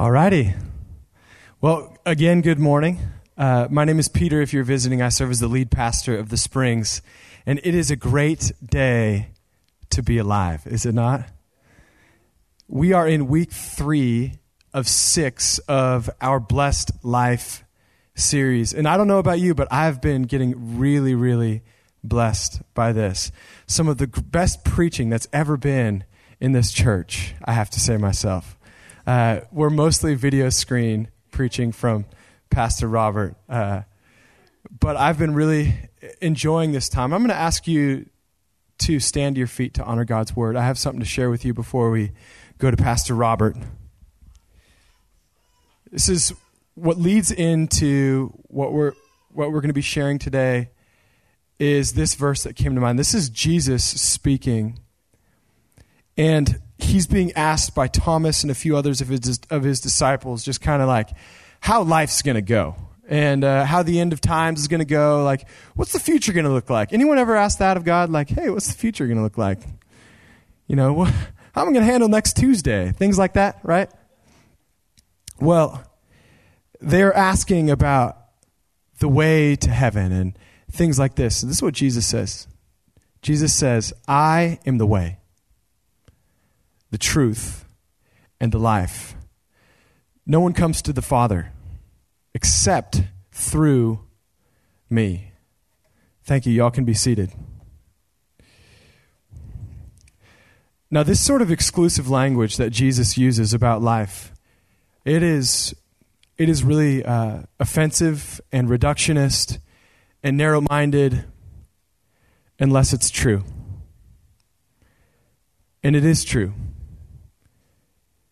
All righty. Well, again, good morning. Uh, my name is Peter. If you're visiting, I serve as the lead pastor of the Springs. And it is a great day to be alive, is it not? We are in week three of six of our Blessed Life series. And I don't know about you, but I've been getting really, really blessed by this. Some of the best preaching that's ever been in this church, I have to say myself. Uh, we're mostly video screen preaching from Pastor Robert. Uh, but I've been really enjoying this time. I'm going to ask you to stand to your feet to honor God's word. I have something to share with you before we go to Pastor Robert. This is what leads into what we're what we're going to be sharing today is this verse that came to mind. This is Jesus speaking. And he's being asked by Thomas and a few others of his, of his disciples, just kind of like how life's going to go and uh, how the end of times is going to go. Like, what's the future going to look like? Anyone ever asked that of God? Like, hey, what's the future going to look like? You know, what, how am I going to handle next Tuesday? Things like that, right? Well, they're asking about the way to heaven and things like this. This is what Jesus says Jesus says, I am the way the truth, and the life. No one comes to the Father except through me. Thank you. Y'all can be seated. Now, this sort of exclusive language that Jesus uses about life, it is, it is really uh, offensive and reductionist and narrow minded unless it's true. And it is true.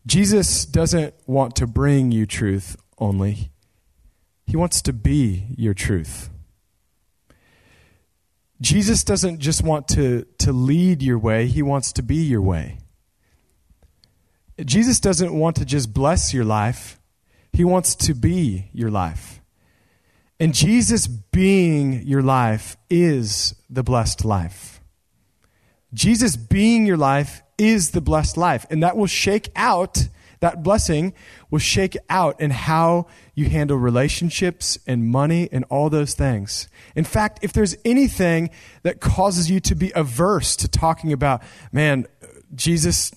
Jesus doesn't want to bring you truth only, He wants to be your truth. Jesus doesn't just want to, to lead your way, He wants to be your way. Jesus doesn't want to just bless your life, He wants to be your life. And Jesus being your life is the blessed life. Jesus being your life is the blessed life. And that will shake out, that blessing will shake out in how you handle relationships and money and all those things. In fact, if there's anything that causes you to be averse to talking about, man, Jesus,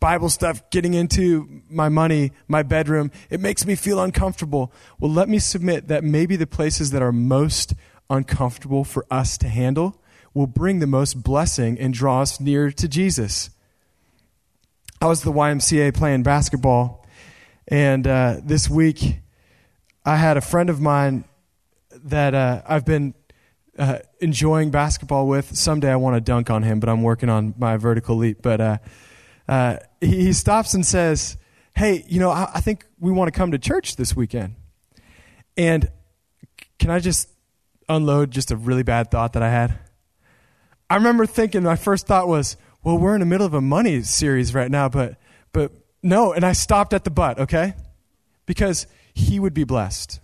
Bible stuff, getting into my money, my bedroom, it makes me feel uncomfortable. Well, let me submit that maybe the places that are most uncomfortable for us to handle will bring the most blessing and draw us near to Jesus. I was the YMCA playing basketball, and uh, this week I had a friend of mine that uh, I've been uh, enjoying basketball with. Someday I want to dunk on him, but I'm working on my vertical leap. But uh, uh, he, he, stops and says, "Hey, you know, I, I think we want to come to church this weekend." And can I just unload just a really bad thought that I had? I remember thinking my first thought was, well, we're in the middle of a money series right now, but, but no. And I stopped at the but, okay? Because he would be blessed.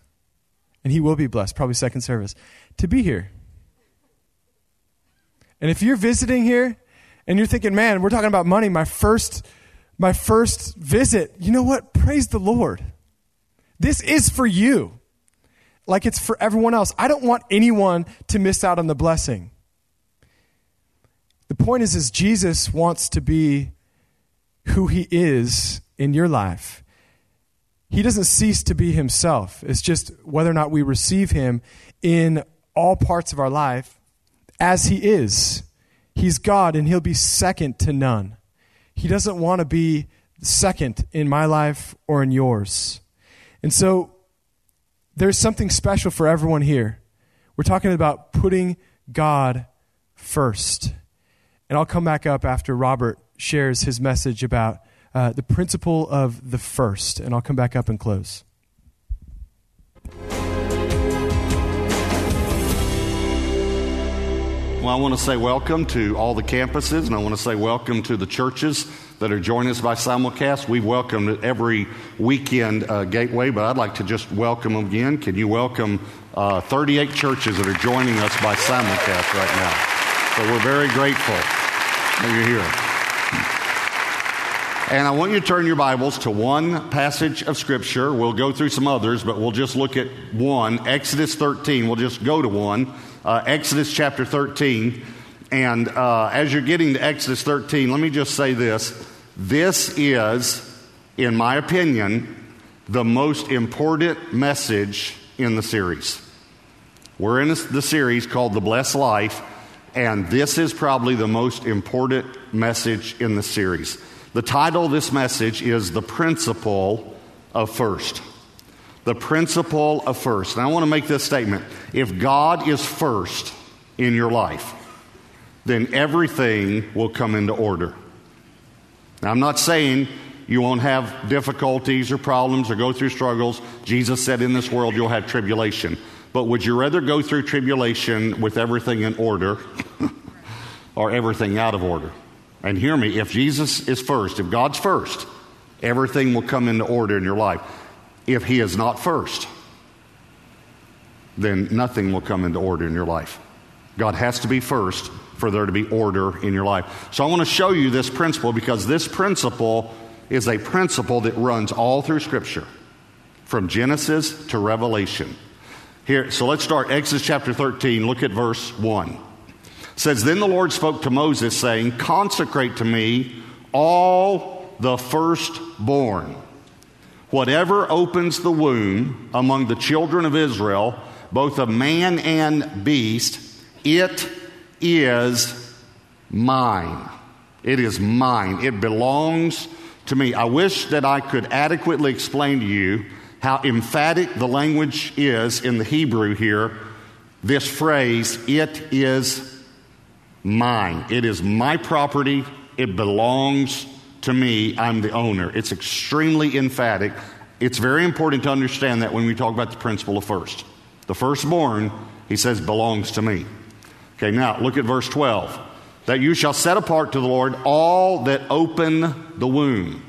And he will be blessed, probably second service, to be here. And if you're visiting here and you're thinking, man, we're talking about money, my first, my first visit, you know what? Praise the Lord. This is for you. Like it's for everyone else. I don't want anyone to miss out on the blessing. The point is, is Jesus wants to be who he is in your life. He doesn't cease to be himself. It's just whether or not we receive him in all parts of our life as he is. He's God and he'll be second to none. He doesn't want to be second in my life or in yours. And so there's something special for everyone here. We're talking about putting God first. And I'll come back up after Robert shares his message about uh, the principle of the first, and I'll come back up and close. Well, I want to say welcome to all the campuses, and I want to say welcome to the churches that are joining us by simulcast. We welcome every weekend uh, Gateway, but I'd like to just welcome again. Can you welcome uh, 38 churches that are joining us by simulcast right now? So we're very grateful that you're here. And I want you to turn your Bibles to one passage of Scripture. We'll go through some others, but we'll just look at one Exodus 13. We'll just go to one. Uh, Exodus chapter 13. And uh, as you're getting to Exodus 13, let me just say this. This is, in my opinion, the most important message in the series. We're in the series called The Blessed Life, and this is probably the most important message in the series. The title of this message is The Principle of First. The Principle of First. And I want to make this statement. If God is first in your life, then everything will come into order. Now, I'm not saying you won't have difficulties or problems or go through struggles. Jesus said, In this world you'll have tribulation. But would you rather go through tribulation with everything in order or everything out of order? And hear me, if Jesus is first, if God's first, everything will come into order in your life. If He is not first, then nothing will come into order in your life. God has to be first for there to be order in your life. So I want to show you this principle because this principle is a principle that runs all through Scripture, from Genesis to Revelation. Here, so let's start Exodus chapter 13. Look at verse 1 says, Then the Lord spoke to Moses, saying, Consecrate to me all the firstborn. Whatever opens the womb among the children of Israel, both of man and beast, it is mine. It is mine. It belongs to me. I wish that I could adequately explain to you how emphatic the language is in the Hebrew here. This phrase, it is mine. It is my property. It belongs to me. I'm the owner. It's extremely emphatic. It's very important to understand that when we talk about the principle of first. The firstborn, he says, belongs to me. Okay, now look at verse 12. That you shall set apart to the Lord all that open the womb.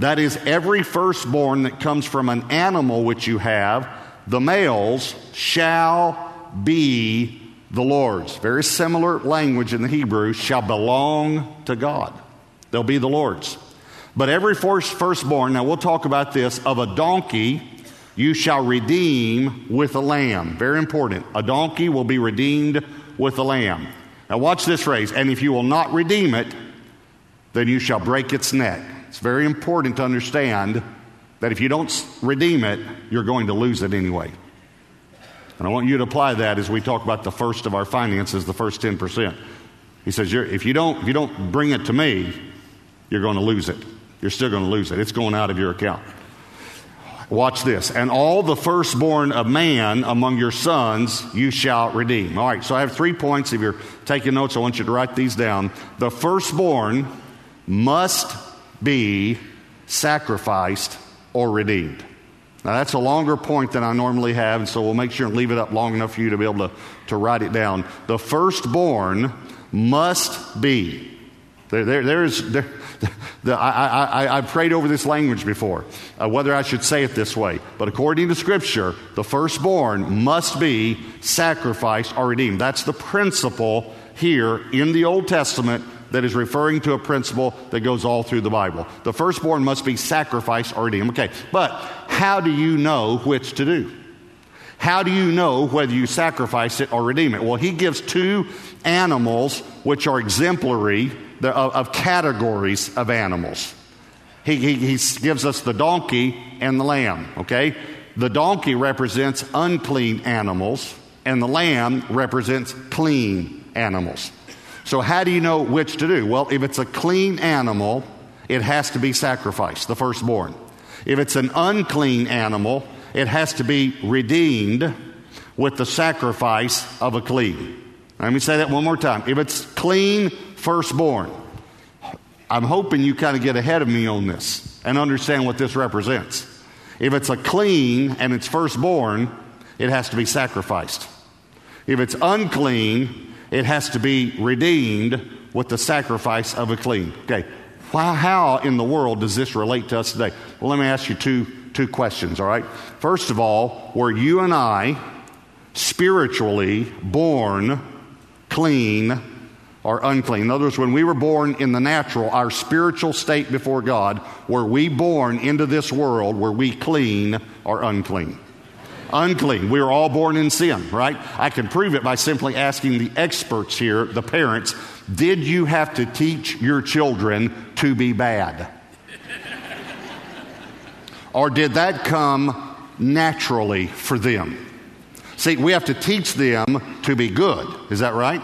That is, every firstborn that comes from an animal which you have, the males shall be the Lord's. Very similar language in the Hebrew shall belong to God. They'll be the Lord's. But every first, firstborn, now we'll talk about this, of a donkey you shall redeem with a lamb. Very important. A donkey will be redeemed with a lamb. Now watch this phrase. And if you will not redeem it, then you shall break its neck. It's very important to understand that if you don't redeem it, you're going to lose it anyway. And I want you to apply that as we talk about the first of our finances, the first 10%. He says, if you, don't, if you don't bring it to me, you're going to lose it. You're still going to lose it. It's going out of your account. Watch this. And all the firstborn of man among your sons you shall redeem. All right, so I have three points. If you're taking notes, I want you to write these down. The firstborn must be sacrificed or redeemed. Now, that's a longer point than I normally have, and so we'll make sure and leave it up long enough for you to be able to, to write it down. The firstborn must be. There, there, there's, there, the, I, I, I prayed over this language before, uh, whether I should say it this way. But according to Scripture, the firstborn must be sacrificed or redeemed. That's the principle here in the Old Testament that is referring to a principle that goes all through the Bible. The firstborn must be sacrificed or redeemed. Okay, but how do you know which to do? How do you know whether you sacrifice it or redeem it? Well, he gives two animals which are exemplary of, categories of animals. He, he, he gives us the donkey and the lamb, okay? The donkey represents unclean animals, and the lamb represents clean animals. So, how do you know which to do? Well, if it's a clean animal, it has to be sacrificed, the firstborn. If it's an unclean animal, it has to be redeemed with the sacrifice of a clean. Let me say that one more time. If it's clean, firstborn. I'm hoping you kind of get ahead of me on this and understand what this represents. If it's a clean and it's firstborn, it has to be sacrificed. If it's unclean, it has to be redeemed with the sacrifice of a clean. Okay, Why, how in the world does this relate to us today? Well, let me ask you two, two questions, all right? First of all, were you and I spiritually born clean or unclean. In other words, when we were born in the natural, our spiritual state before God, were we born into this world, were we clean or unclean? Unclean. We were all born in sin, right? I can prove it by simply asking the experts here, the parents, did you have to teach your children to be bad? or did that come naturally for them? See, we have to teach them to be good. Is that right?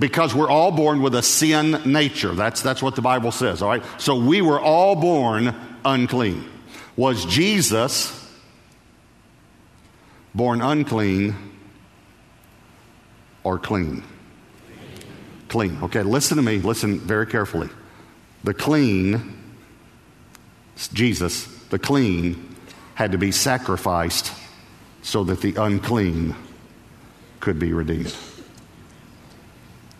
because we're all born with a sin nature. That's, that's what the Bible says, all right? So we were all born unclean. Was Jesus born unclean or clean? Clean. Okay, listen to me. Listen very carefully. The clean, Jesus, the clean, had to be sacrificed so that the unclean could be redeemed.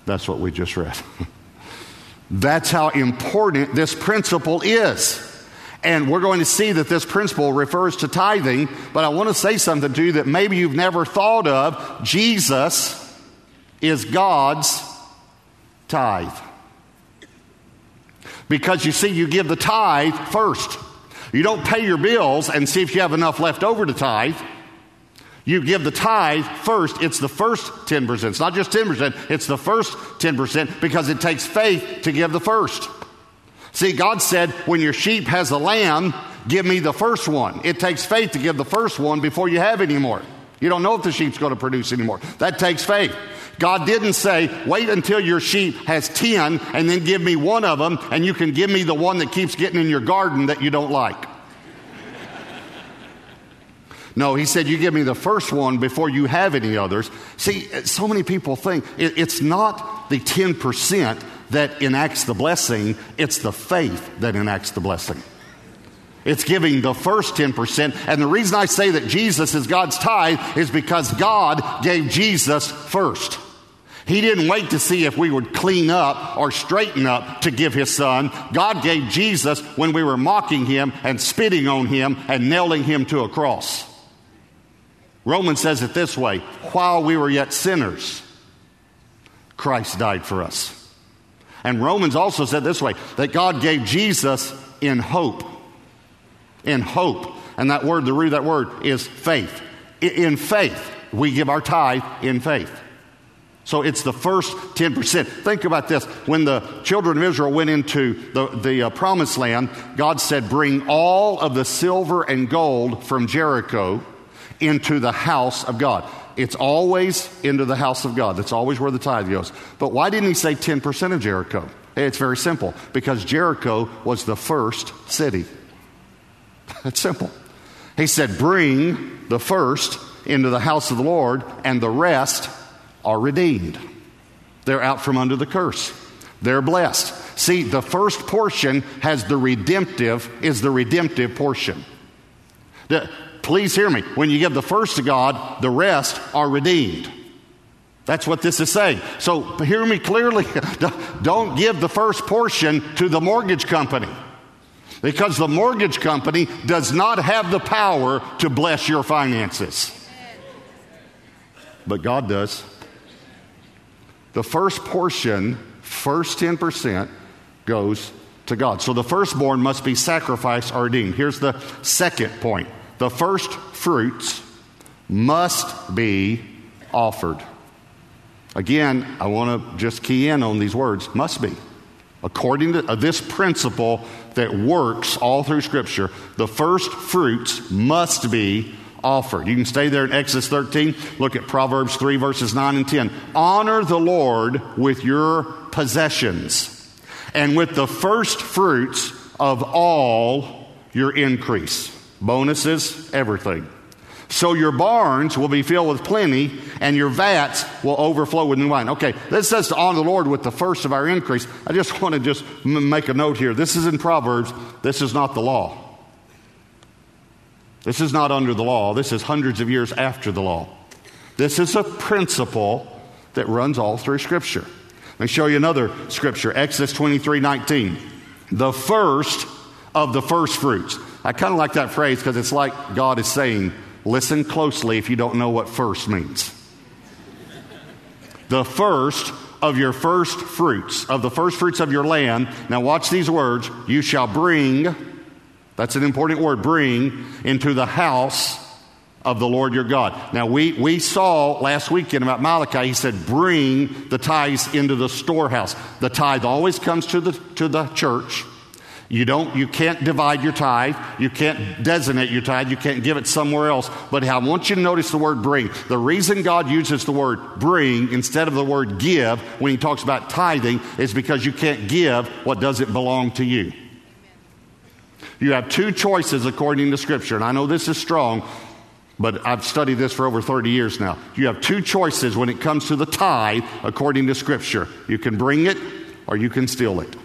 That's what we just read. That's how important this principle is. And we're going to see that this principle refers to tithing, but I want to say something to you that maybe you've never thought of. Jesus is God's tithe. Because you see, you give the tithe first. You don't pay your bills and see if you have enough left over to tithe. You give the tithe first. It's the first 10%. It's not just 10%, it's the first 10% because it takes faith to give the first. See, God said, when your sheep has a lamb, give me the first one. It takes faith to give the first one before you have any more. You don't know if the sheep's going to produce anymore. That takes faith. God didn't say, wait until your sheep has 10 and then give me one of them and you can give me the one that keeps getting in your garden that you don't like. No, he said, You give me the first one before you have any others. See, so many people think it's not the 10% that enacts the blessing, it's the faith that enacts the blessing. It's giving the first 10%. And the reason I say that Jesus is God's tithe is because God gave Jesus first. He didn't wait to see if we would clean up or straighten up to give his son. God gave Jesus when we were mocking him and spitting on him and nailing him to a cross. Romans says it this way while we were yet sinners, Christ died for us. And Romans also said this way that God gave Jesus in hope. In hope. And that word, the root of that word is faith. In faith. We give our tithe in faith. So it's the first 10%. Think about this. When the children of Israel went into the, the uh, promised land, God said, Bring all of the silver and gold from Jericho into the house of God. It's always into the house of God. That's always where the tithe goes. But why didn't he say 10% of Jericho? It's very simple because Jericho was the first city. It's simple. He said, Bring the first into the house of the Lord, and the rest are redeemed. They're out from under the curse. They're blessed. See, the first portion has the redemptive, is the redemptive portion. The, please hear me. When you give the first to God, the rest are redeemed. That's what this is saying. So hear me clearly. Don't give the first portion to the mortgage company. Because the mortgage company does not have the power to bless your finances. But God does. The first portion, first 10%, goes to God. So the firstborn must be sacrificed or redeemed. Here's the second point the first fruits must be offered. Again, I want to just key in on these words must be. According to uh, this principle that works all through Scripture, the first fruits must be offered. You can stay there in Exodus 13. Look at Proverbs 3, verses 9 and 10. Honor the Lord with your possessions and with the first fruits of all your increase bonuses, everything. So your barns will be filled with plenty, and your vats will overflow with new wine. Okay, this says to honor the Lord with the first of our increase. I just want to just m- make a note here. This is in Proverbs. This is not the law. This is not under the law. This is hundreds of years after the law. This is a principle that runs all through Scripture. Let me show you another scripture Exodus 23 19. The first of the first fruits. I kind of like that phrase because it's like God is saying, listen closely if you don't know what first means. the first of your first fruits, of the first fruits of your land. Now, watch these words. You shall bring, that's an important word, bring into the house of the Lord your God. Now, we, we saw last weekend about Malachi, he said, bring the tithes into the storehouse. The tithe always comes to the, to the church. You don't, you can't divide your tithe. You can't designate your tithe. You can't give it somewhere else. But I want you to notice the word bring. The reason God uses the word bring instead of the word give when he talks about tithing is because you can't give what doesn't belong to you. You have two choices according to Scripture. And I know this is strong, but I've studied this for over 30 years now. You have two choices when it comes to the tithe according to Scripture. You can bring it or you can steal it.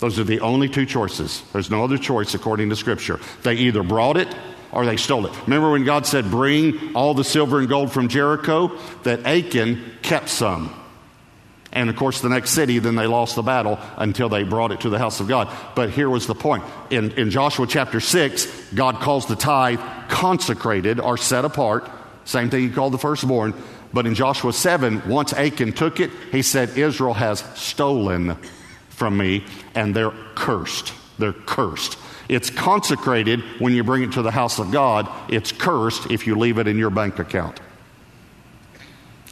Those are the only two choices. There's no other choice according to Scripture. They either brought it or they stole it. Remember when God said, Bring all the silver and gold from Jericho? That Achan kept some. And of course, the next city, then they lost the battle until they brought it to the house of God. But here was the point. In, in Joshua chapter 6, God calls the tithe consecrated or set apart. Same thing he called the firstborn. But in Joshua 7, once Achan took it, he said, Israel has stolen from me, and they're cursed. They're cursed. It's consecrated when you bring it to the house of God. It's cursed if you leave it in your bank account.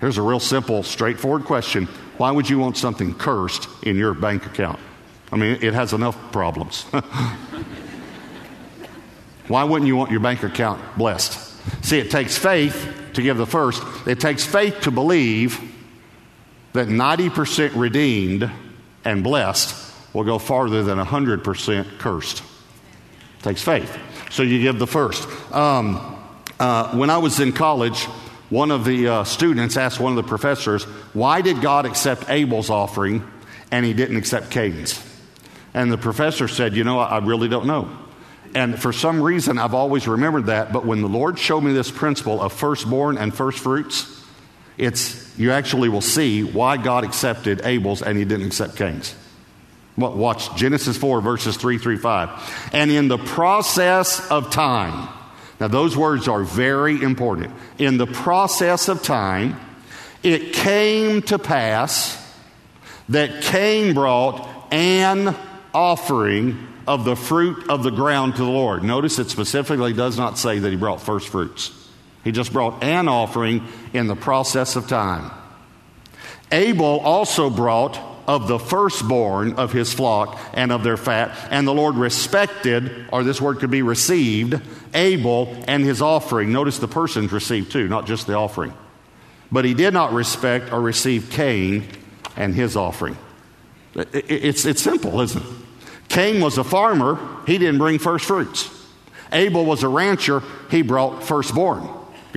Here's a real simple, straightforward question Why would you want something cursed in your bank account? I mean, it has enough problems. Why wouldn't you want your bank account blessed? See, it takes faith to give the first, it takes faith to believe that 90% redeemed and blessed will go farther than 100% cursed. It takes faith. So you give the first. Um, uh, when I was in college, one of the uh, students asked one of the professors, Why did God accept Abel's offering and he didn't accept Cain's? And the professor said, You know, I really don't know. And for some reason, I've always remembered that. But when the Lord showed me this principle of firstborn and first fruits, it's, you actually will see why God accepted Abel's and he didn't accept Cain's. Watch Genesis 4, verses 3 through 5. And in the process of time, now those words are very important. In the process of time, it came to pass that Cain brought an offering of the fruit of the ground to the Lord. Notice it specifically does not say that he brought first fruits. He just brought an offering in the process of time. Abel also brought of the firstborn of his flock and of their fat, and the Lord respected, or this word could be received, Abel and his offering. Notice the persons received too, not just the offering. But he did not respect or receive Cain and his offering. It's, it's simple, isn't it? Cain was a farmer, he didn't bring first fruits. Abel was a rancher, he brought firstborn.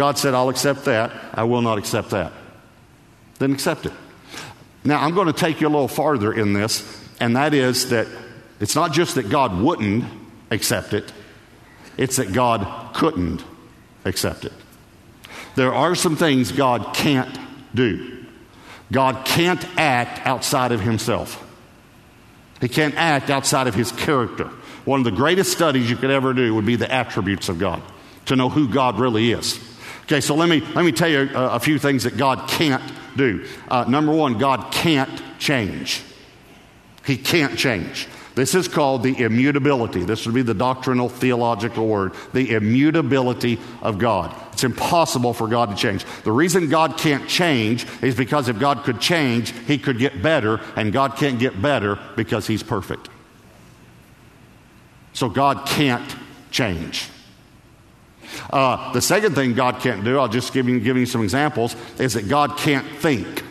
God said, I'll accept that. I will not accept that. Then accept it. Now, I'm going to take you a little farther in this, and that is that it's not just that God wouldn't accept it, it's that God couldn't accept it. There are some things God can't do. God can't act outside of himself. He can't act outside of his character. One of the greatest studies you could ever do would be the attributes of God, to know who God really is. Okay, so let me, let me tell you a, a few things that God can't do. Uh, number one, God can't change. He can't change. This is called the immutability. This would be the doctrinal theological word the immutability of God. It's impossible for God to change. The reason God can't change is because if God could change, he could get better, and God can't get better because he's perfect. So God can't change. Uh, the second thing God can't do, I'll just give you, give you some examples, is that God can't think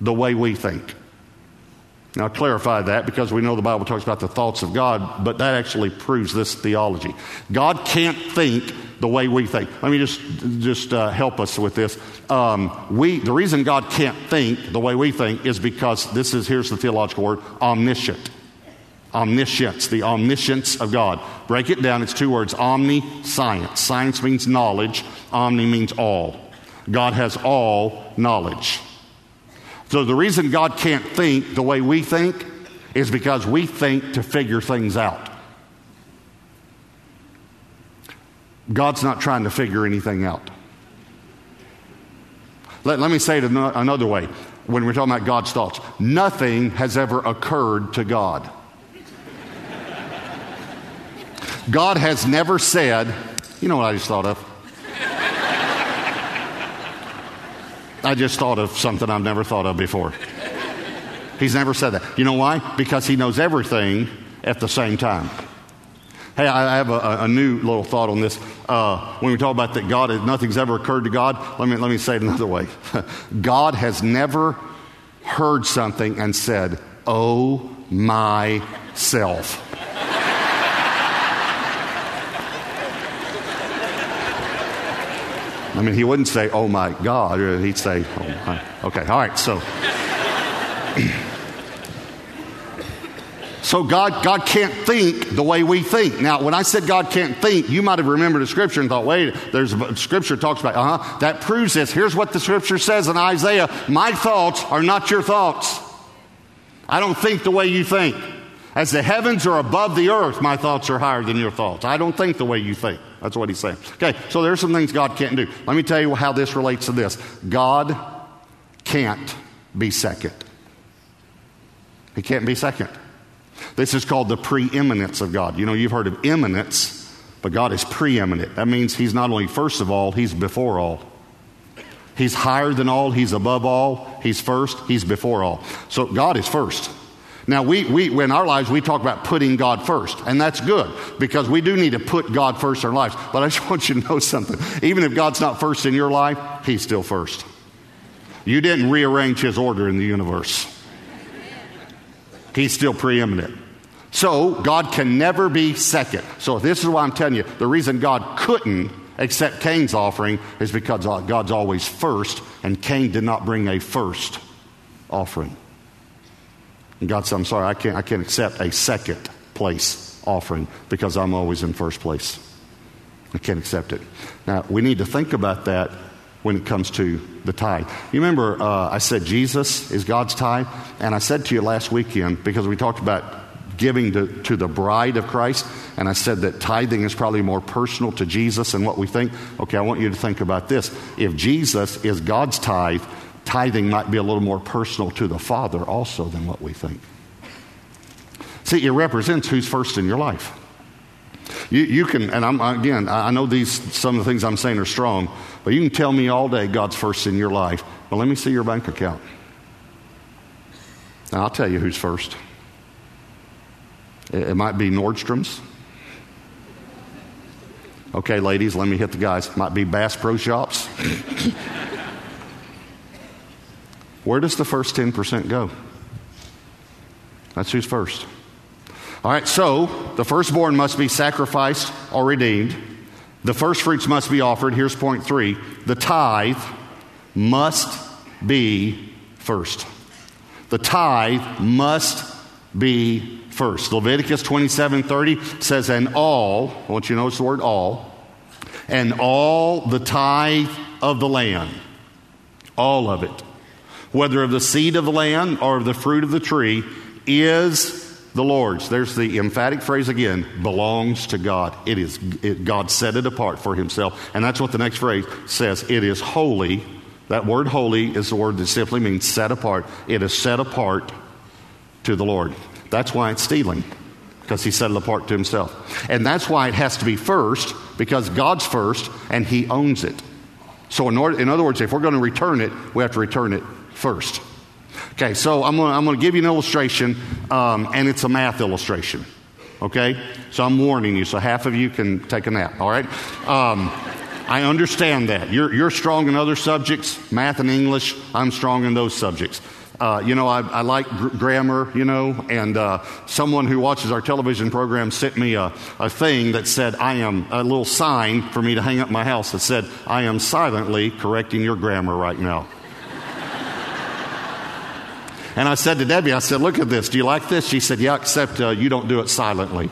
the way we think. Now, I'll clarify that because we know the Bible talks about the thoughts of God, but that actually proves this theology. God can't think the way we think. Let me just, just uh, help us with this. Um, we, the reason God can't think the way we think is because this is, here's the theological word, omniscient. Omniscience, the omniscience of God. Break it down, it's two words omni, science. Science means knowledge, omni means all. God has all knowledge. So the reason God can't think the way we think is because we think to figure things out. God's not trying to figure anything out. Let, let me say it another way when we're talking about God's thoughts. Nothing has ever occurred to God. God has never said, you know what I just thought of? I just thought of something I've never thought of before. He's never said that. You know why? Because he knows everything at the same time. Hey, I have a, a new little thought on this. Uh, when we talk about that God, nothing's ever occurred to God, let me, let me say it another way. God has never heard something and said, Oh, myself. I mean, he wouldn't say, oh my God, he'd say, oh my. Okay, all right, so. so God, God can't think the way we think. Now, when I said God can't think, you might have remembered a scripture and thought, wait, there's a scripture talks about, uh huh, that proves this. Here's what the scripture says in Isaiah My thoughts are not your thoughts. I don't think the way you think. As the heavens are above the earth, my thoughts are higher than your thoughts. I don't think the way you think. That's what he's saying. Okay, so there's some things God can't do. Let me tell you how this relates to this. God can't be second. He can't be second. This is called the preeminence of God. You know, you've heard of eminence, but God is preeminent. That means He's not only first of all, He's before all. He's higher than all, He's above all, He's first, He's before all. So God is first. Now, we, we, in our lives, we talk about putting God first, and that's good because we do need to put God first in our lives. But I just want you to know something. Even if God's not first in your life, He's still first. You didn't rearrange His order in the universe, He's still preeminent. So, God can never be second. So, this is why I'm telling you the reason God couldn't accept Cain's offering is because God's always first, and Cain did not bring a first offering. And God said, I'm sorry, I can't, I can't accept a second place offering because I'm always in first place. I can't accept it. Now, we need to think about that when it comes to the tithe. You remember uh, I said Jesus is God's tithe? And I said to you last weekend, because we talked about giving to, to the bride of Christ, and I said that tithing is probably more personal to Jesus than what we think. Okay, I want you to think about this. If Jesus is God's tithe, tithing might be a little more personal to the Father also than what we think. See, it represents who's first in your life. You, you can, and I'm, again, I know these, some of the things I'm saying are strong, but you can tell me all day God's first in your life. But let me see your bank account. Now, I'll tell you who's first. It, it might be Nordstrom's. Okay, ladies, let me hit the guys. Might be Bass Pro Shops. Where does the first 10% go? That's who's first. All right, so the firstborn must be sacrificed or redeemed. The first fruits must be offered. Here's point three the tithe must be first. The tithe must be first. Leviticus 27 30 says, And all, I want you to notice the word all, and all the tithe of the land, all of it whether of the seed of the land or of the fruit of the tree, is the Lord's. There's the emphatic phrase again belongs to God. It is, it, God set it apart for Himself. And that's what the next phrase says it is holy. That word holy is the word that simply means set apart. It is set apart to the Lord. That's why it's stealing, because He set it apart to Himself. And that's why it has to be first, because God's first and He owns it. So, in, order, in other words, if we're going to return it, we have to return it first. Okay, so I'm to I'm gonna give you an illustration, um, and it's a math illustration. Okay? So I'm warning you, so half of you can take a nap, all right? Um, I understand that. You're, you're strong in other subjects, math and English. I'm strong in those subjects. Uh, you know, I, I like gr- grammar, you know, and uh, someone who watches our television program sent me a, a thing that said, I am, a little sign for me to hang up my house that said, I am silently correcting your grammar right now. And I said to Debbie, I said, Look at this. Do you like this? She said, Yeah, except uh, you don't do it silently.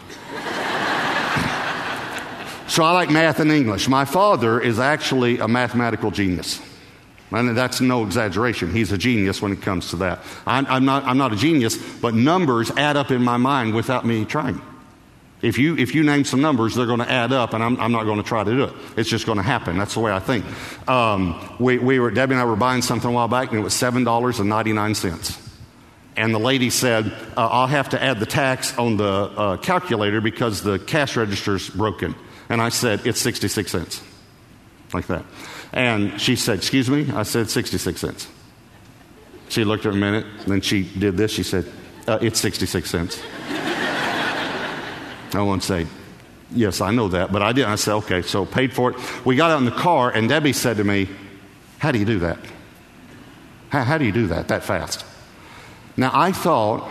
so I like math and English. My father is actually a mathematical genius. And that's no exaggeration. He's a genius when it comes to that. I'm, I'm, not, I'm not a genius, but numbers add up in my mind without me trying. If you, if you name some numbers, they're going to add up, and I'm, I'm not going to try to do it. It's just going to happen. That's the way I think. Um, we, we were, Debbie and I were buying something a while back, and it was $7.99. And the lady said, uh, I'll have to add the tax on the uh, calculator because the cash register's broken. And I said, It's 66 cents. Like that. And she said, Excuse me? I said, 66 cents. She looked at a minute, then she did this. She said, uh, It's 66 cents. I won't say, Yes, I know that, but I didn't. I said, Okay, so paid for it. We got out in the car, and Debbie said to me, How do you do that? How, how do you do that that fast? Now, I thought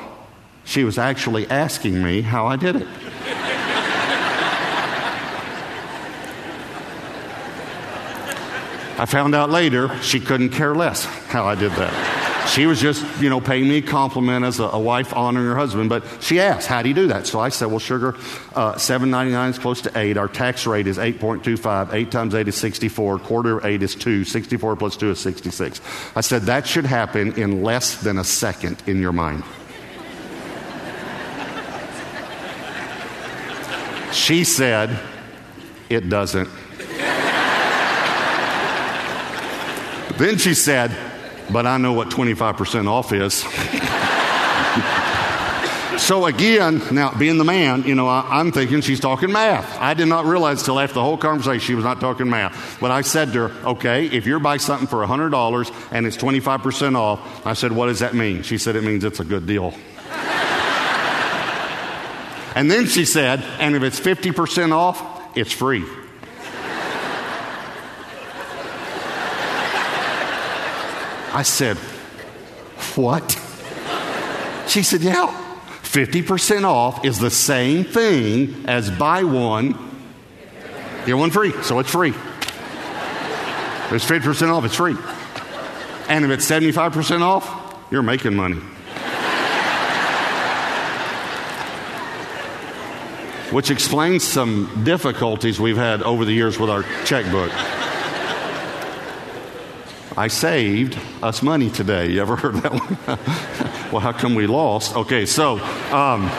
she was actually asking me how I did it. I found out later she couldn't care less how I did that. She was just, you know, paying me a compliment as a, a, wife honoring her husband. But she asked, "How do you do that?" So I said, "Well, sugar, uh, seven ninety nine is close to eight. Our tax rate is eight point two five. Eight times eight is sixty four. Quarter of eight is two. Sixty four plus two is sixty six. I said that should happen in less than a second in your mind. She said, "It doesn't." then she said, but I know what 25% off is. so again, now being the man, you know, I, am thinking she's talking math. I did not realize till after the whole conversation she was not talking math. But I said to her, okay, if you're buying something for $100 and it's 25% off, I said, what does that mean? She said, it means it's a good deal. and then she said, and if it's 50% off, it's free. I said, What? She said, Yeah. 50% off is the same thing as buy one, get one free. So it's free. If it's 50% off, it's free. And if it's 75% off, you're making money. Which explains some difficulties we've had over the years with our checkbook. I saved us money today. You ever heard that one? well, how come we lost? Okay, so. Um,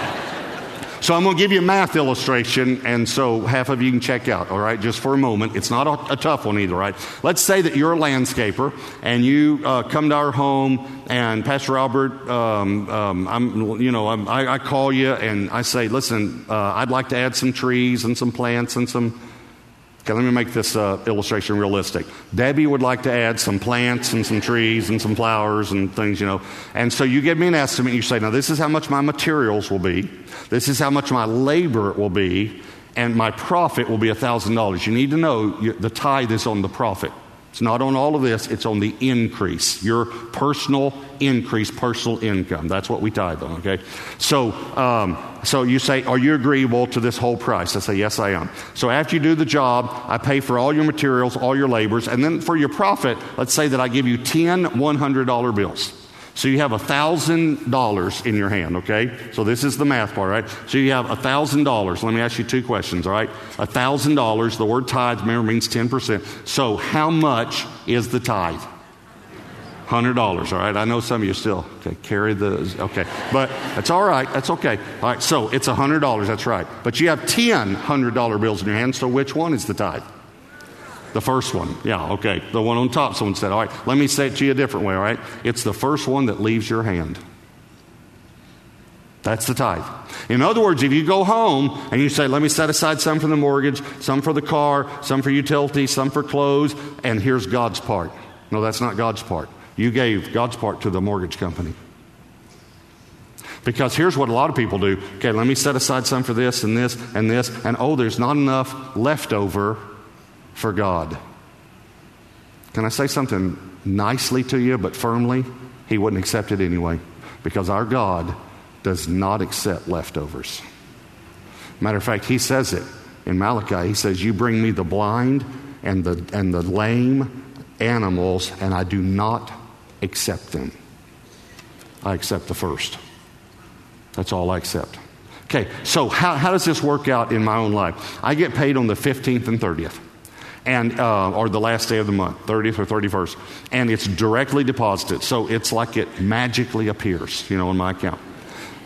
so I'm going to give you a math illustration, and so half of you can check out, all right, just for a moment. It's not a, a tough one either, right? Let's say that you're a landscaper, and you uh, come to our home, and Pastor Albert, um, um, I'm, you know, I'm, I, I, call you, and I say, listen, uh, I'd like to add some trees and some plants and some Okay, let me make this uh, illustration realistic. Debbie would like to add some plants and some trees and some flowers and things, you know. And so you give me an estimate. You say, now this is how much my materials will be. This is how much my labor will be. And my profit will be $1,000. You need to know the tithe is on the profit. It's not on all of this, it's on the increase, your personal increase, personal income. That's what we tithe on, okay? So, um, so you say, Are you agreeable to this whole price? I say, Yes, I am. So after you do the job, I pay for all your materials, all your labors, and then for your profit, let's say that I give you 10 $100 bills. So you have $1,000 in your hand, okay? So this is the math part, right? So you have $1,000. Let me ask you two questions, all right? $1,000, the word tithe, remember, means 10%. So how much is the tithe? $100, all right? I know some of you still okay, carry the, okay. But that's all right. That's okay. All right, so it's $100, that's right. But you have 10 $100 bills in your hand, so which one is the tithe? The first one. Yeah, okay. The one on top, someone said. All right, let me say it to you a different way, all right? It's the first one that leaves your hand. That's the tithe. In other words, if you go home and you say, let me set aside some for the mortgage, some for the car, some for utilities, some for clothes, and here's God's part. No, that's not God's part. You gave God's part to the mortgage company. Because here's what a lot of people do. Okay, let me set aside some for this and this and this, and oh, there's not enough left over for God. Can I say something nicely to you, but firmly? He wouldn't accept it anyway, because our God does not accept leftovers. Matter of fact, he says it in Malachi. He says, You bring me the blind and the, and the lame animals, and I do not accept them. I accept the first. That's all I accept. Okay, so how, how does this work out in my own life? I get paid on the 15th and 30th and uh, or the last day of the month, 30th or 31st, and it's directly deposited. So it's like it magically appears, you know, in my account.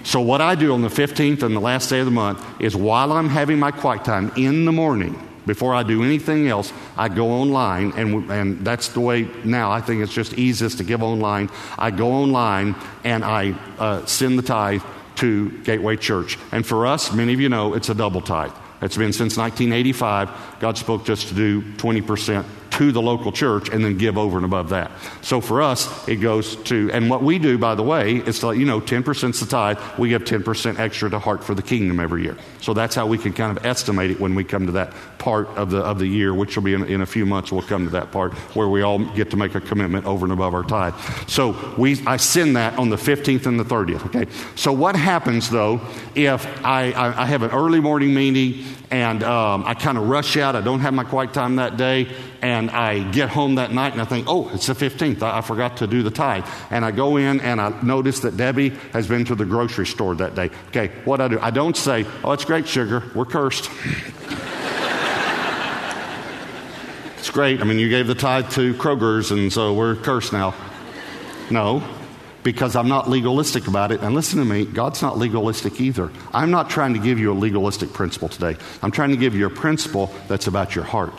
So, what I do on the 15th and the last day of the month is while I'm having my quiet time in the morning, before I do anything else, I go online, and, and that's the way now. I think it's just easiest to give online. I go online and I uh, send the tithe to Gateway Church. And for us, many of you know, it's a double tithe. It's been since 1985. God spoke just to do 20% to the local church and then give over and above that. So for us, it goes to, and what we do, by the way, is to let you know 10% is the tithe. We give 10% extra to Heart for the Kingdom every year. So that's how we can kind of estimate it when we come to that part of the, of the year, which will be in, in a few months. We'll come to that part where we all get to make a commitment over and above our tithe. So we, I send that on the 15th and the 30th, okay? So what happens, though, if I, I, I have an early morning meeting and um, I kind of rush out, I don't have my quiet time that day, and I get home that night and I think, oh, it's the 15th. I, I, forgot to do the tithe. And I go in and I notice that Debbie has been to the grocery store that day. Okay, what I do? I don't say, oh, it's great, sugar. We're cursed. It's great. I mean, you gave the tithe to Kroger's, and so we're cursed now. No, because I'm not legalistic about it. And listen to me, God's not legalistic either. I'm not trying to give you a legalistic principle today. I'm trying to give you a principle that's about your heart.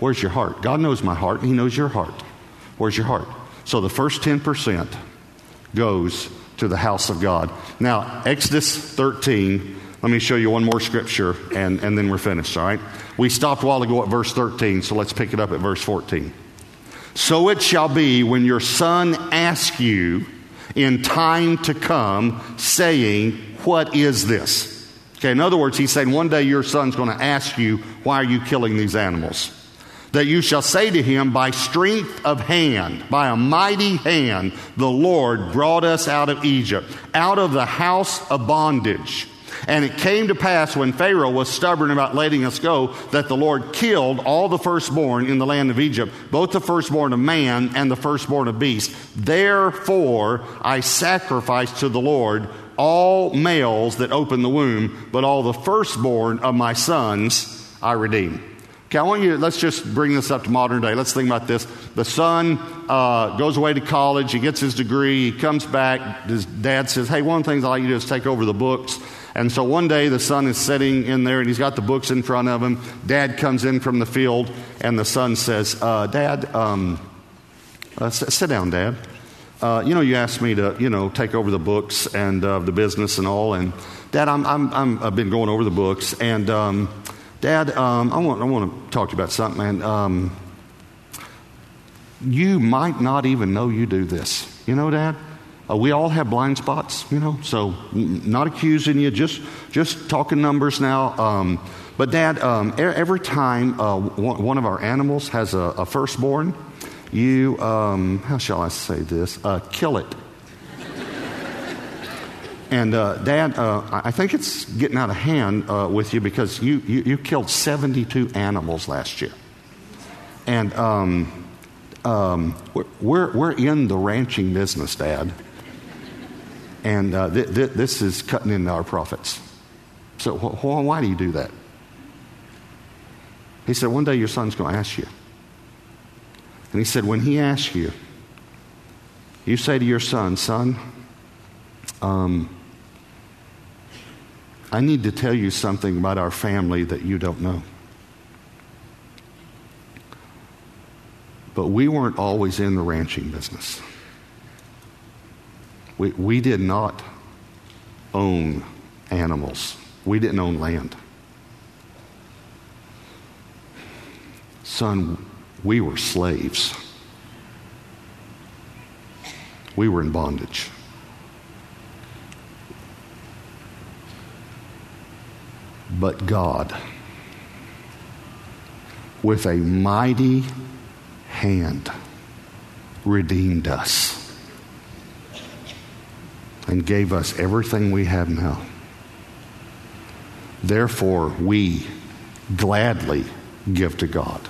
Where's your heart? God knows my heart, He knows your heart. Where's your heart? So the first 10% goes to the house of God. Now, Exodus 13, let me show you one more scripture, and, and then we're finished, all right? We stopped a while ago at verse 13, so let's pick it up at verse 14. So it shall be when your son asks you in time to come, saying, What is this? Okay, in other words, he's saying one day your son's going to ask you, Why are you killing these animals? that you shall say to him, By strength of hand, by a mighty hand, the Lord brought us out of Egypt, out of the house of bondage. And it came to pass when Pharaoh was stubborn about letting us go that the Lord killed all the firstborn in the land of Egypt, both the firstborn of man and the firstborn of beast. Therefore I sacrificed to the Lord all males that open the womb, but all the firstborn of my sons I redeem. Okay, I want you to, let's just bring this up to modern day. Let's think about this. The son uh, goes away to college, he gets his degree, he comes back. His dad says, Hey, one of the things I like you to do is take over the books. And so one day the son is sitting in there and he's got the books in front of him. Dad comes in from the field and the son says, uh, Dad, um, uh, sit down, Dad. Uh, you know, you asked me to, you know, take over the books and uh, the business and all. And Dad, I'm, I'm, I'm, I've been going over the books and. Um, Dad, um, I, want, I want to talk to you about something, man. Um, you might not even know you do this. You know, Dad? Uh, we all have blind spots, you know, so not accusing you, just, just talking numbers now. Um, but, Dad, um, every time uh, one of our animals has a, a firstborn, you, um, how shall I say this, uh, kill it. And uh, Dad, uh, I think it's getting out of hand uh, with you because you, you, you, killed 72 animals last year. And um, um, we're, we're in the ranching business, Dad. And uh, th- th- this is cutting into our profits. So wh- why do you do that? He said, One day your son's going to ask you. And he said, When he asks you, you say to your son, Son, um, I need to tell you something about our family that you don't know. But we weren't always in the ranching business. We, we did not own animals, we didn't own land. Son, we were slaves. We were in bondage. but God with a mighty hand redeemed us and gave us everything we have now. Therefore, we gladly give to God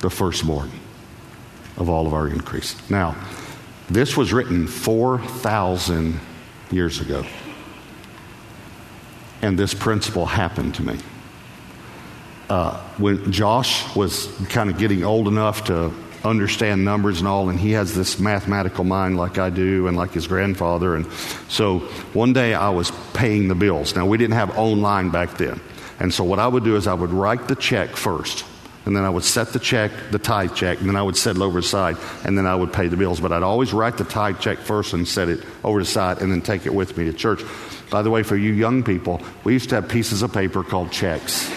the firstborn of all of our increase. Now, this was written 4,000 years ago and this principle happened to me. Uh, when Josh was kind of getting old enough to understand numbers and all, and he has this mathematical mind like I do and like his grandfather. And so one day I was paying the bills. Now, we didn't have online back then. And so what I would do is I would write the check first. And then I would set the check, the tithe check, and then I would set it over the side, and then I would pay the bills. But I'd always write the tithe check first and set it over the side, and then take it with me to church. By the way, for you young people, we used to have pieces of paper called checks.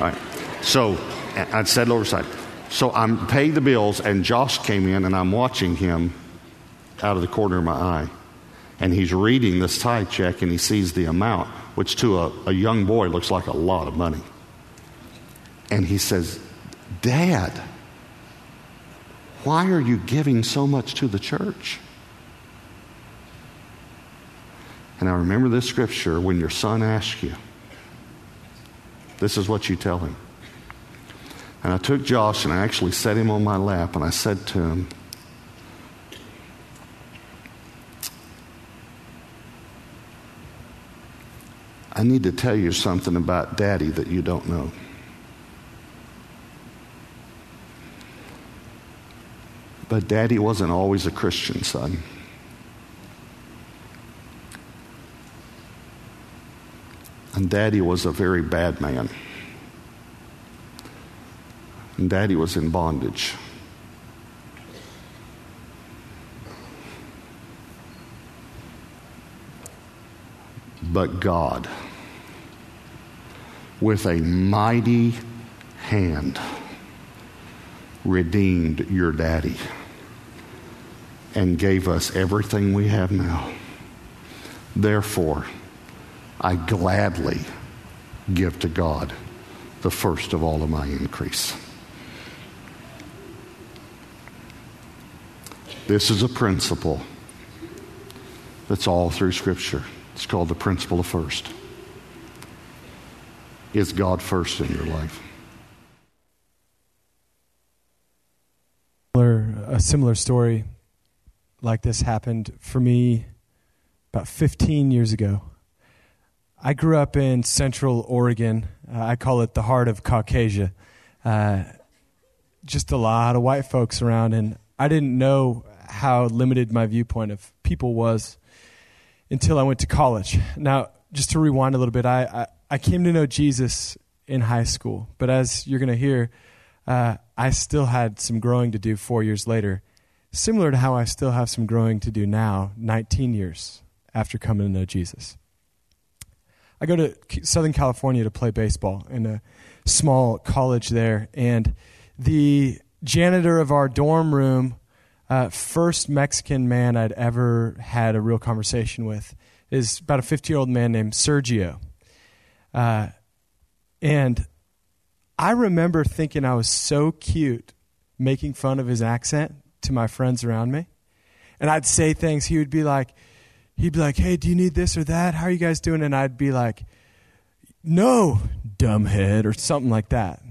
All right. So Over the side. So I'm paying the bills, and Josh came in, and I'm watching him out of the corner of my eye. And he's reading this tithe check, and he sees the amount which to a, a young boy looks like a lot of money. And he says, Dad, why are you giving so much to the church? And I remember this scripture when your son asks you, this is what you tell him. And I took Josh and I actually set him on my lap and I said to him, I need to tell you something about daddy that you don't know. But daddy wasn't always a Christian, son. And daddy was a very bad man. And daddy was in bondage. But God with a mighty hand redeemed your daddy and gave us everything we have now. Therefore, I gladly give to God the first of all of my increase. This is a principle that's all through Scripture. It's called the principle of first. Is God first in your life? A similar story like this happened for me about 15 years ago. I grew up in central Oregon. Uh, I call it the heart of Caucasia. Uh, just a lot of white folks around, and I didn't know how limited my viewpoint of people was until I went to college. Now, just to rewind a little bit, I, I, I came to know Jesus in high school, but as you're going to hear, uh, I still had some growing to do four years later, similar to how I still have some growing to do now, 19 years after coming to know Jesus. I go to Southern California to play baseball in a small college there, and the janitor of our dorm room, uh, first Mexican man I'd ever had a real conversation with, is about a 50 year old man named Sergio. Uh, and I remember thinking I was so cute making fun of his accent to my friends around me. And I'd say things, he would be like, he'd be like, hey, do you need this or that? How are you guys doing? And I'd be like, no, dumbhead, or something like that.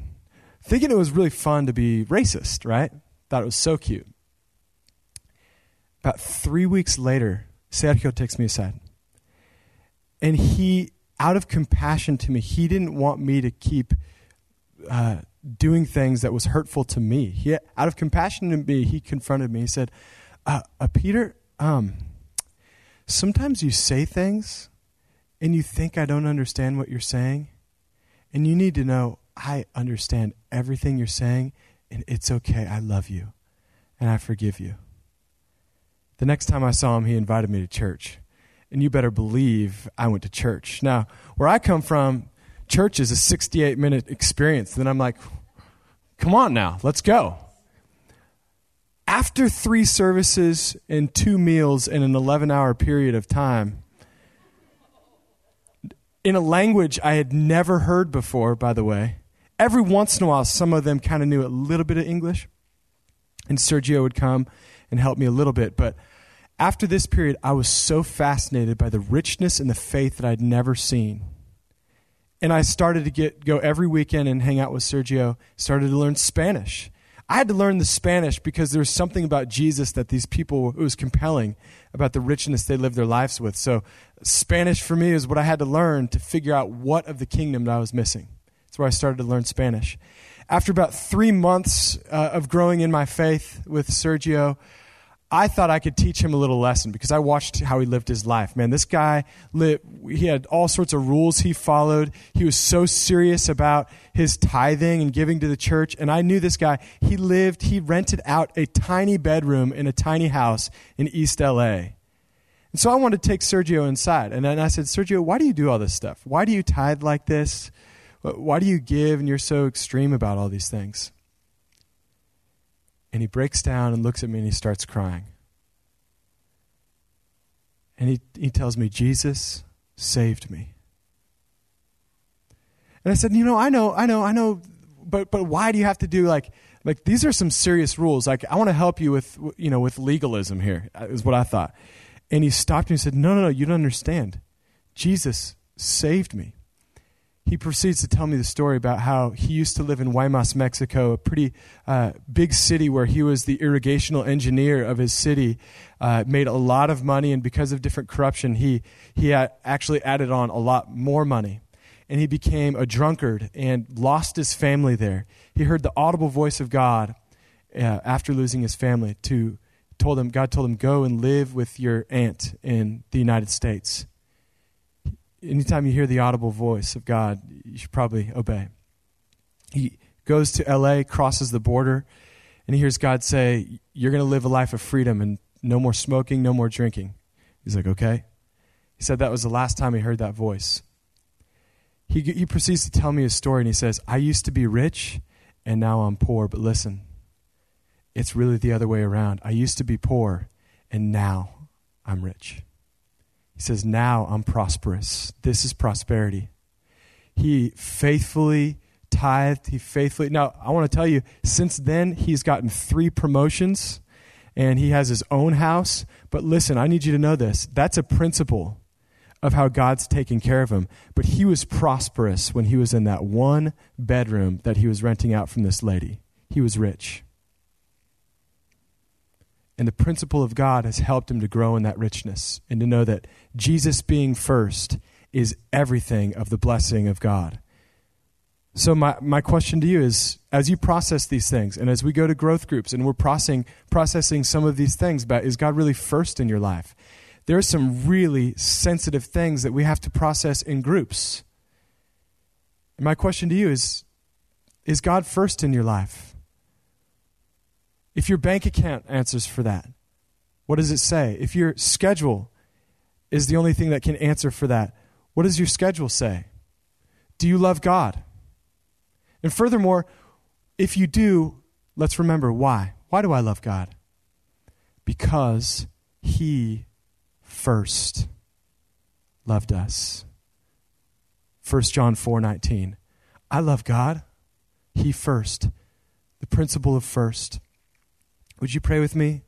Thinking it was really fun to be racist, right? Thought it was so cute. About three weeks later, Sergio takes me aside. And he out of compassion to me, he didn't want me to keep uh, doing things that was hurtful to me. He, out of compassion to me, he confronted me. He said, uh, uh, Peter, um, sometimes you say things and you think I don't understand what you're saying. And you need to know I understand everything you're saying, and it's okay. I love you, and I forgive you. The next time I saw him, he invited me to church and you better believe I went to church. Now, where I come from, church is a 68 minute experience. Then I'm like, come on now, let's go. After three services and two meals in an 11 hour period of time, in a language I had never heard before, by the way, every once in a while, some of them kind of knew a little bit of English. And Sergio would come and help me a little bit. But after this period, I was so fascinated by the richness and the faith that I'd never seen. And I started to get go every weekend and hang out with Sergio, started to learn Spanish. I had to learn the Spanish because there was something about Jesus that these people it was compelling about the richness they lived their lives with. So Spanish for me is what I had to learn to figure out what of the kingdom that I was missing. That's where I started to learn Spanish. after about three months uh, of growing in my faith with Sergio, I thought I could teach him a little lesson because I watched how he lived his life. Man, this guy lived, he had all sorts of rules he followed. He was so serious about his tithing and giving to the church. And I knew this guy. He lived, he rented out a tiny bedroom in a tiny house in East LA. And so I wanted to take Sergio inside. And then I said, Sergio, why do you do all this stuff? Why do you tithe like this? Why do you give and you're so extreme about all these things? And he breaks down and looks at me and he starts crying. And he, he tells me, Jesus saved me. And I said, you know, I know, I know, I know, but but why do you have to do like like these are some serious rules. Like I want to help you with you know with legalism here uh, is what I thought. And he stopped me and said, no, no, no, you don't understand. Jesus saved me he proceeds to tell me the story about how he used to live in Guaymas, Mexico, a pretty uh, big city where he was the irrigational engineer of his city, uh, made a lot of money, and because of different corruption, he, he actually added on a lot more money. And he became a drunkard and lost his family there. He heard the audible voice of God uh, after losing his family to told him God told him go and live with your aunt in the United States anytime you hear the audible voice of God, you should probably obey. He goes to LA, crosses the border, and he hears God say, You're going to live a life of freedom and no more smoking, no more drinking. He's like, Okay. He said that was the last time he heard that voice. He, he proceeds to tell me his story, and he says, I used to be rich, and now I'm poor. But listen, it's really the other way around. I used to be poor, and now I'm rich. He says, Now I'm prosperous. This is prosperity. He faithfully tithed. He faithfully. Now, I want to tell you, since then, he's gotten three promotions and he has his own house. But listen, I need you to know this. That's a principle of how God's taking care of him. But he was prosperous when he was in that one bedroom that he was renting out from this lady. He was rich. And the principle of God has helped him to grow in that richness and to know that Jesus being first is everything of the blessing of God. So, my, my question to you is as you process these things, and as we go to growth groups and we're processing, processing some of these things about is God really first in your life? There are some really sensitive things that we have to process in groups. My question to you is Is God first in your life? If your bank account answers for that, what does it say? If your schedule is the only thing that can answer for that, what does your schedule say? Do you love God? And furthermore, if you do, let's remember why. Why do I love God? Because He first loved us. 1 John 4 19. I love God. He first. The principle of first. Would you pray with me?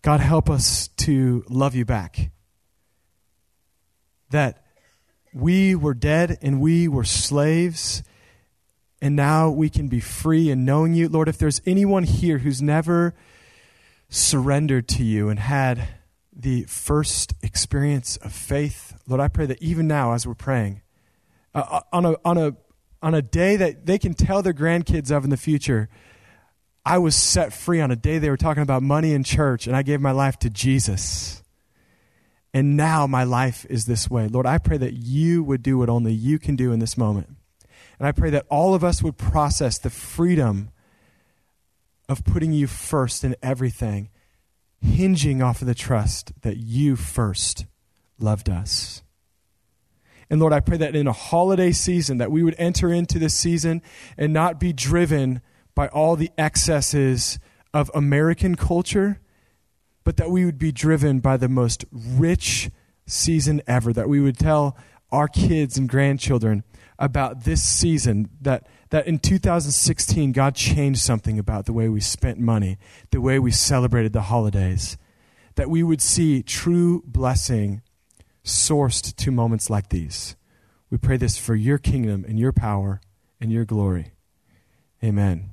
God, help us to love you back. That we were dead and we were slaves, and now we can be free in knowing you. Lord, if there's anyone here who's never surrendered to you and had the first experience of faith, Lord, I pray that even now, as we're praying, uh, uh on, a, on, a, on a day that they can tell their grandkids of in the future, I was set free on a day they were talking about money in church, and I gave my life to Jesus. And now my life is this way. Lord, I pray that you would do what only you can do in this moment. And I pray that all of us would process the freedom of putting you first in everything, hinging off of the trust that you first loved us. And Lord, I pray that in a holiday season that we would enter into this season and not be driven by all the excesses of American culture, but that we would be driven by the most rich season ever, that we would tell our kids and grandchildren about this season that that in 2016 God changed something about the way we spent money, the way we celebrated the holidays, that we would see true blessing sourced to moments like these. We pray this for your kingdom and your power and your glory. Amen.